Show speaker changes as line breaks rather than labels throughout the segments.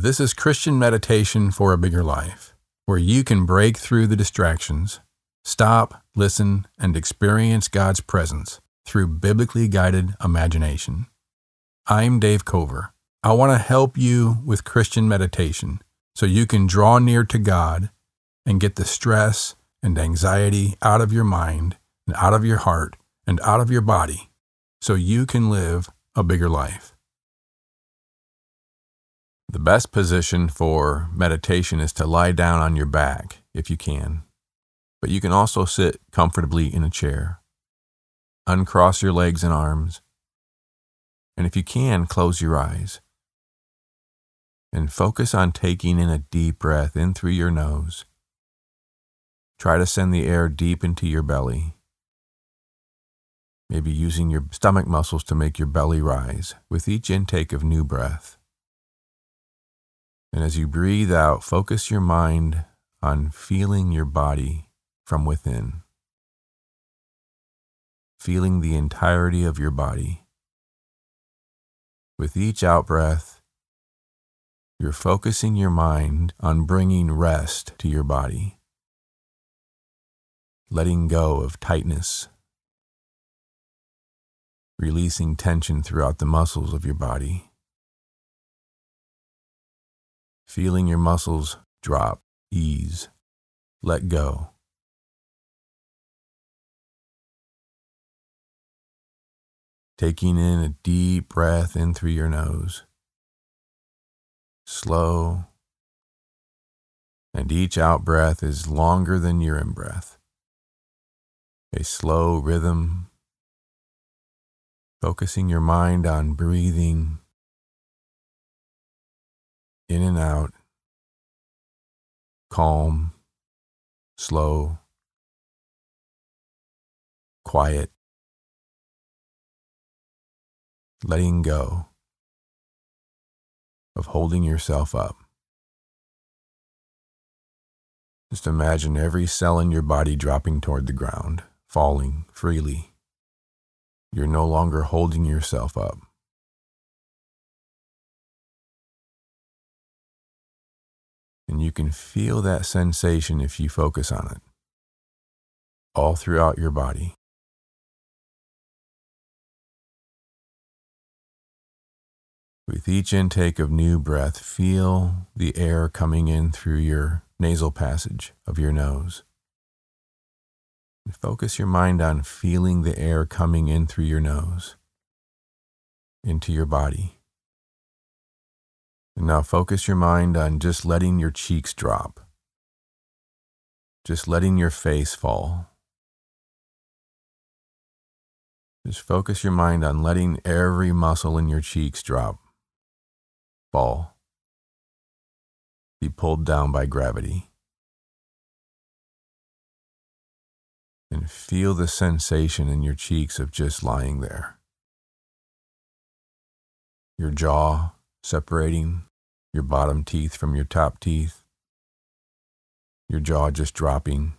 This is Christian meditation for a bigger life, where you can break through the distractions, stop, listen, and experience God's presence through biblically guided imagination. I'm Dave Cover. I want to help you with Christian meditation so you can draw near to God and get the stress and anxiety out of your mind and out of your heart and out of your body so you can live a bigger life. The best position for meditation is to lie down on your back if you can, but you can also sit comfortably in a chair. Uncross your legs and arms, and if you can, close your eyes and focus on taking in a deep breath in through your nose. Try to send the air deep into your belly. Maybe using your stomach muscles to make your belly rise with each intake of new breath. And as you breathe out, focus your mind on feeling your body from within, feeling the entirety of your body. With each out breath, you're focusing your mind on bringing rest to your body, letting go of tightness, releasing tension throughout the muscles of your body, feeling your muscles drop, ease, let go. Taking in a deep breath in through your nose slow, and each out breath is longer than your in breath. A slow rhythm, focusing your mind on breathing in and out, calm, slow, quiet, letting go of holding yourself up. Just imagine every cell in your body dropping toward the ground, falling freely. You're no longer holding yourself up. And you can feel that sensation if you focus on it all throughout your body. With each intake of new breath, feel the air coming in through your nasal passage of your nose. And focus your mind on feeling the air coming in through your nose into your body. And now focus your mind on just letting your cheeks drop, just letting your face fall. Just focus your mind on letting every muscle in your cheeks drop fall, be pulled down by gravity. And feel the sensation in your cheeks of just lying there. Your jaw separating your bottom teeth from your top teeth, your jaw just dropping,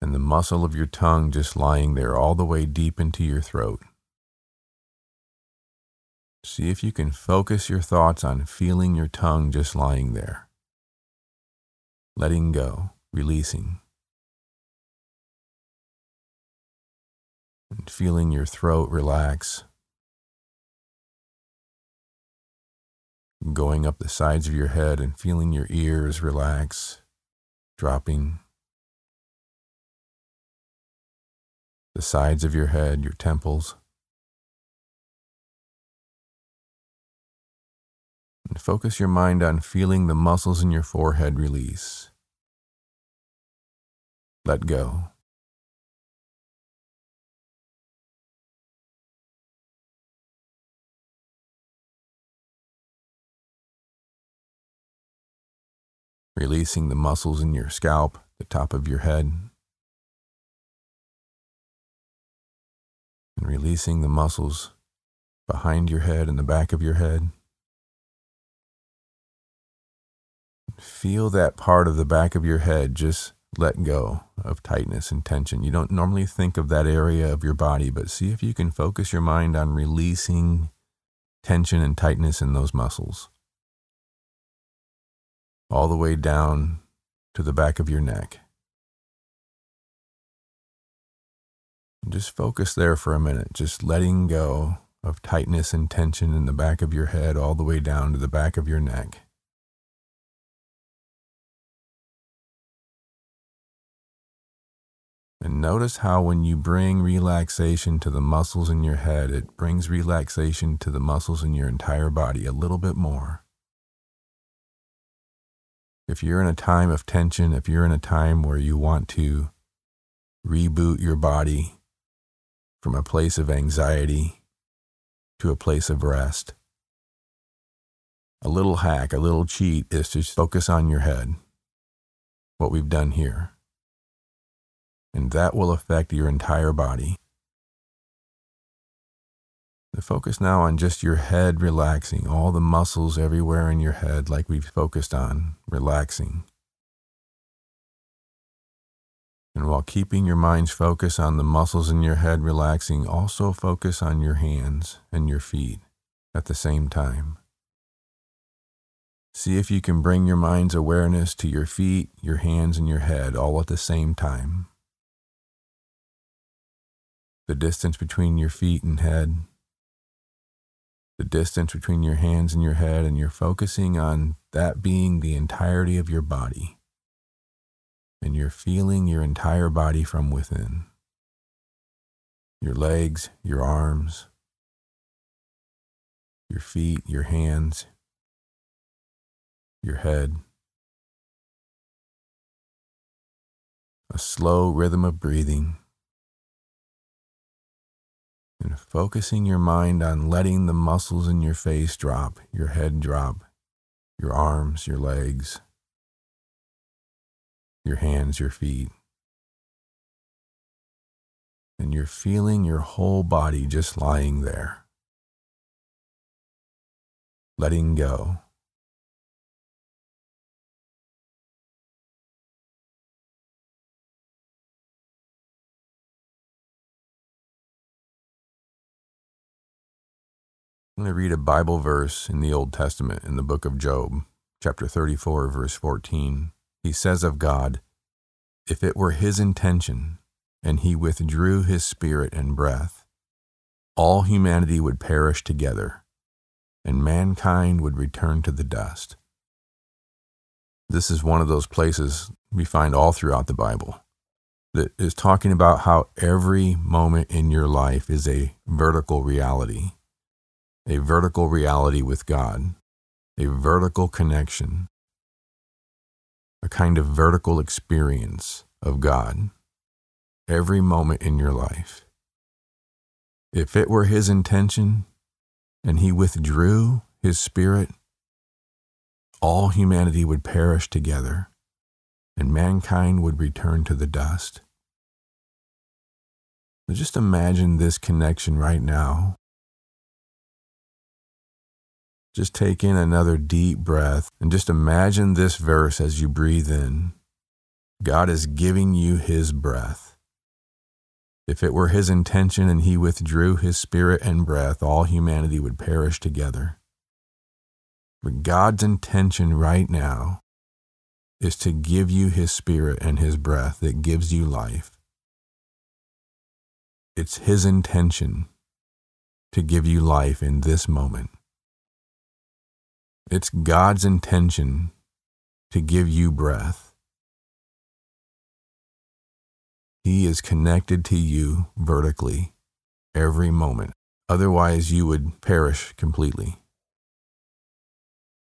and the muscle of your tongue just lying there all the way deep into your throat. See if you can focus your thoughts on feeling your tongue just lying there. Letting go, releasing. And feeling your throat relax. Going up the sides of your head and feeling your ears relax, dropping. The sides of your head, your temples. and focus your mind on feeling the muscles in your forehead release. Let go. Releasing the muscles in your scalp, the top of your head. And releasing the muscles behind your head and the back of your head. feel that part of the back of your head just let go of tightness and tension. You don't normally think of that area of your body, but see if you can focus your mind on releasing tension and tightness in those muscles, all the way down to the back of your neck. Just focus there for a minute, just letting go of tightness and tension in the back of your head all the way down to the back of your neck. And notice how when you bring relaxation to the muscles in your head, it brings relaxation to the muscles in your entire body a little bit more. If you're in a time of tension, if you're in a time where you want to reboot your body from a place of anxiety to a place of rest, a little hack, a little cheat is to focus on your head, what we've done here and that will affect your entire body. The focus now on just your head relaxing, all the muscles everywhere in your head, like we've focused on, relaxing. And while keeping your mind's focus on the muscles in your head relaxing, also focus on your hands and your feet at the same time. See if you can bring your mind's awareness to your feet, your hands, and your head all at the same time the distance between your feet and head, the distance between your hands and your head, and you're focusing on that being the entirety of your body. And you're feeling your entire body from within your legs, your arms, your feet, your hands, your head. A slow rhythm of breathing and focusing your mind on letting the muscles in your face drop, your head drop, your arms, your legs, your hands, your feet. And you're feeling your whole body just lying there, letting go. I'm going to read a Bible verse in the Old Testament in the book of Job, chapter 34, verse 14. He says of God, If it were his intention, and he withdrew his spirit and breath, all humanity would perish together, and mankind would return to the dust. This is one of those places we find all throughout the Bible that is talking about how every moment in your life is a vertical reality a vertical reality with God, a vertical connection, a kind of vertical experience of God every moment in your life. If it were His intention and He withdrew His Spirit, all humanity would perish together and mankind would return to the dust. just imagine this connection right now just take in another deep breath and just imagine this verse as you breathe in. God is giving you His breath. If it were His intention and He withdrew His spirit and breath, all humanity would perish together. But God's intention right now is to give you His spirit and His breath that gives you life. It's His intention to give you life in this moment. It's God's intention to give you breath. He is connected to you vertically every moment. Otherwise, you would perish completely.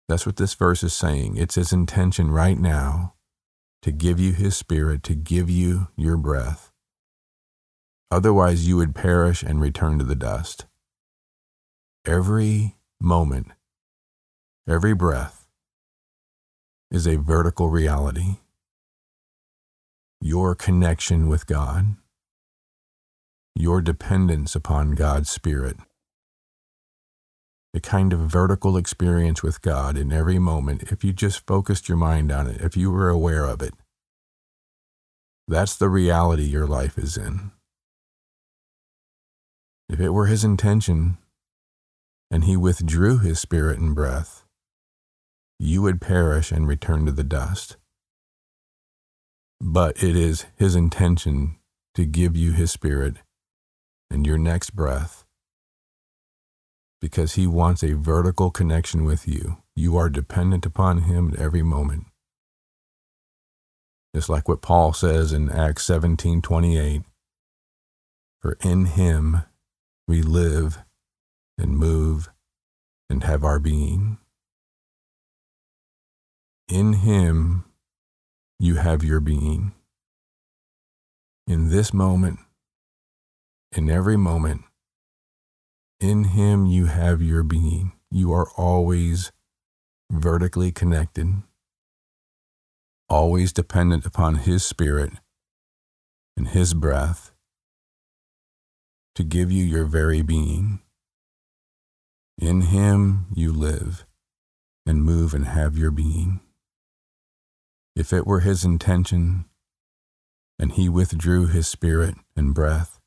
That's what this verse is saying. It's His intention right now to give you His Spirit, to give you your breath. Otherwise, you would perish and return to the dust. Every moment Every breath is a vertical reality. Your connection with God, your dependence upon God's Spirit, a kind of vertical experience with God in every moment if you just focused your mind on it, if you were aware of it. That's the reality your life is in. If it were His intention and he withdrew his spirit and breath, you would perish and return to the dust. But it is his intention to give you his spirit and your next breath because he wants a vertical connection with you. You are dependent upon him at every moment. It's like what Paul says in Acts 17:28, for in him we live and move and have our being. In him you have your being. In this moment, in every moment, in him you have your being. You are always vertically connected always dependent upon His Spirit and His breath to give you your very being. In Him you live and move and have your being. If it were His intention and He withdrew His Spirit and breath,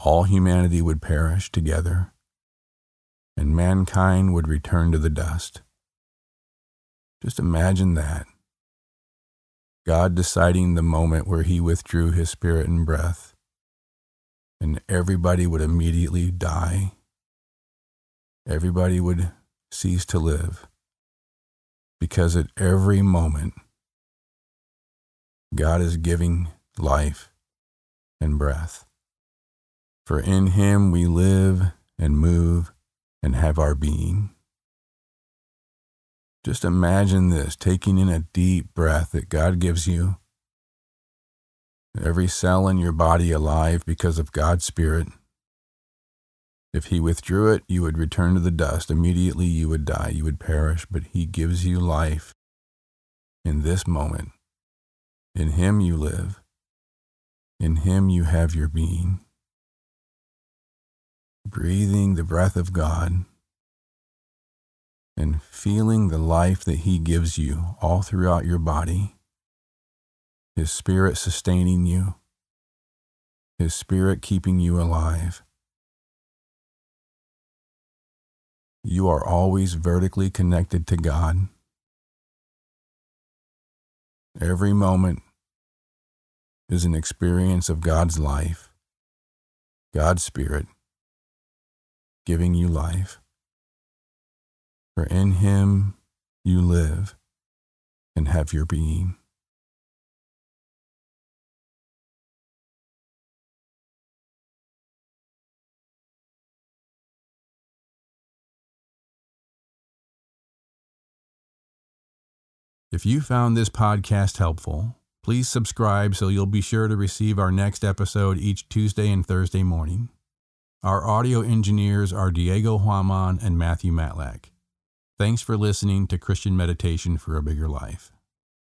all humanity would perish together and mankind would return to the dust. Just imagine that. God deciding the moment where he withdrew his spirit and breath, and everybody would immediately die. Everybody would cease to live because at every moment, God is giving life and breath. For in him we live and move and have our being. Just imagine this taking in a deep breath that God gives you. Every cell in your body alive because of God's Spirit. If He withdrew it, you would return to the dust. Immediately you would die, you would perish, but He gives you life in this moment. In Him you live, in Him you have your being. Breathing the breath of God and feeling the life that He gives you all throughout your body, His Spirit sustaining you, His Spirit keeping you alive. You are always vertically connected to God. Every moment is an experience of God's life, God's Spirit giving you life for in him you live and have your being. If you found this podcast helpful, please subscribe so you'll be sure to receive our next episode each Tuesday and Thursday morning. Our audio engineers are Diego Huaman and Matthew Matlack. Thanks for listening to Christian Meditation for a Bigger Life.